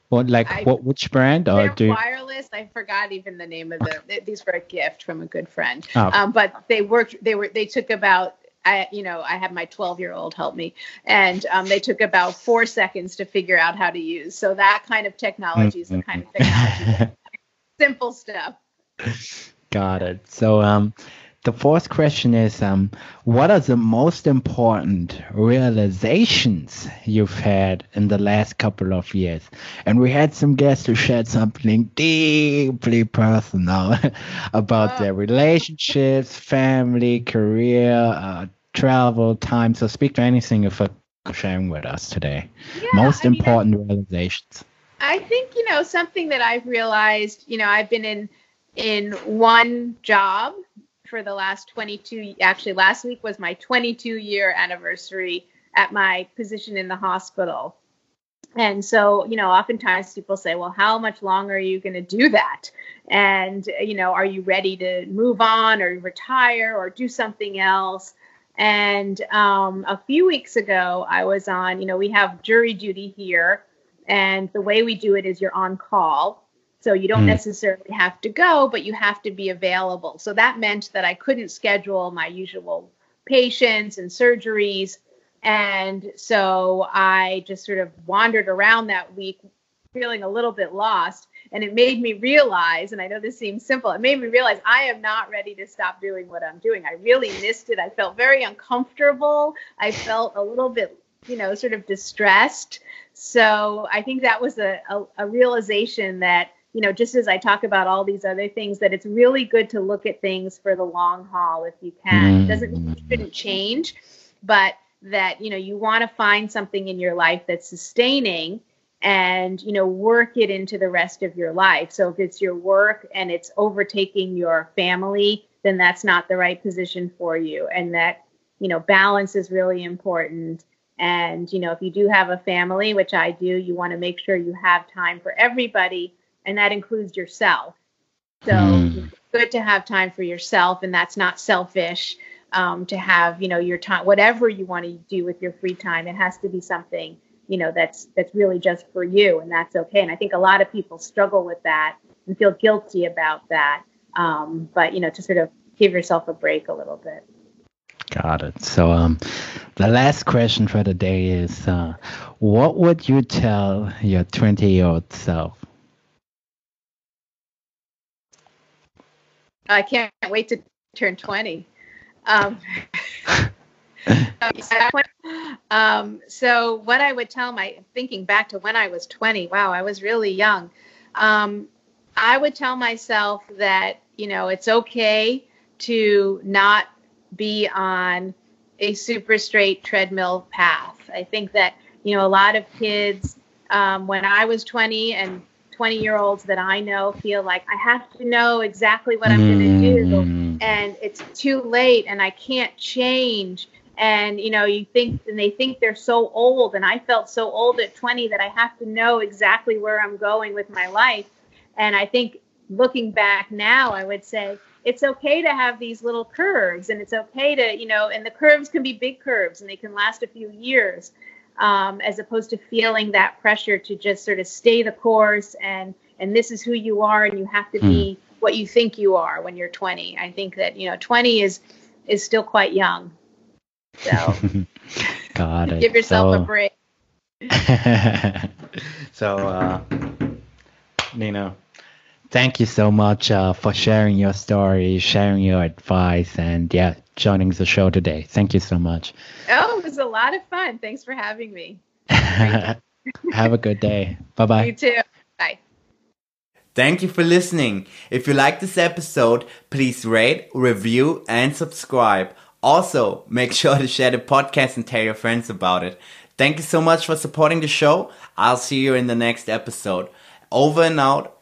What like I, what which brand or do you... wireless? I forgot even the name of them. These were a gift from a good friend. Oh. Um, but they worked. They were. They took about I, you know, I had my 12 year old help me, and um, they took about four seconds to figure out how to use. So that kind of technology is the kind of technology. Simple stuff. Got it. So, um, the fourth question is, um, what are the most important realizations you've had in the last couple of years? And we had some guests who shared something deeply personal about oh. their relationships, family, career, uh, travel, time. So speak to anything you're sharing with us today. Yeah, most I important mean, realizations. I think you know something that I've realized. You know, I've been in in one job for the last 22 actually last week was my 22 year anniversary at my position in the hospital. And so you know oftentimes people say well how much longer are you going to do that? And you know are you ready to move on or retire or do something else? And um, a few weeks ago i was on you know we have jury duty here and the way we do it is you're on call so you don't mm. necessarily have to go, but you have to be available. So that meant that I couldn't schedule my usual patients and surgeries. And so I just sort of wandered around that week feeling a little bit lost. And it made me realize, and I know this seems simple, it made me realize I am not ready to stop doing what I'm doing. I really missed it. I felt very uncomfortable. I felt a little bit, you know, sort of distressed. So I think that was a, a, a realization that you know, just as I talk about all these other things, that it's really good to look at things for the long haul if you can. Mm-hmm. It doesn't mean it shouldn't change, but that, you know, you want to find something in your life that's sustaining and, you know, work it into the rest of your life. So if it's your work and it's overtaking your family, then that's not the right position for you. And that, you know, balance is really important. And, you know, if you do have a family, which I do, you want to make sure you have time for everybody and that includes yourself. So mm. good to have time for yourself, and that's not selfish. Um, to have you know your time, whatever you want to do with your free time, it has to be something you know that's that's really just for you, and that's okay. And I think a lot of people struggle with that and feel guilty about that. Um, but you know, to sort of give yourself a break a little bit. Got it. So, um, the last question for the day is, uh, what would you tell your 20 year old self? I can't wait to turn 20. Um, um, so what I would tell my thinking back to when I was 20, wow, I was really young. Um, I would tell myself that you know it's okay to not be on a super straight treadmill path. I think that you know a lot of kids um, when I was 20 and 20 year olds that I know feel like I have to know exactly what I'm going to do mm. and it's too late and I can't change and you know you think and they think they're so old and i felt so old at 20 that i have to know exactly where i'm going with my life and i think looking back now i would say it's okay to have these little curves and it's okay to you know and the curves can be big curves and they can last a few years um, as opposed to feeling that pressure to just sort of stay the course and and this is who you are and you have to be hmm. what you think you are when you're 20 i think that you know 20 is is still quite young so, got it. Give yourself so, a break. so, uh, Nina, thank you so much uh, for sharing your story, sharing your advice, and yeah, joining the show today. Thank you so much. Oh, it was a lot of fun. Thanks for having me. Have a good day. Bye bye. You too. Bye. Thank you for listening. If you like this episode, please rate, review, and subscribe. Also, make sure to share the podcast and tell your friends about it. Thank you so much for supporting the show. I'll see you in the next episode. Over and out.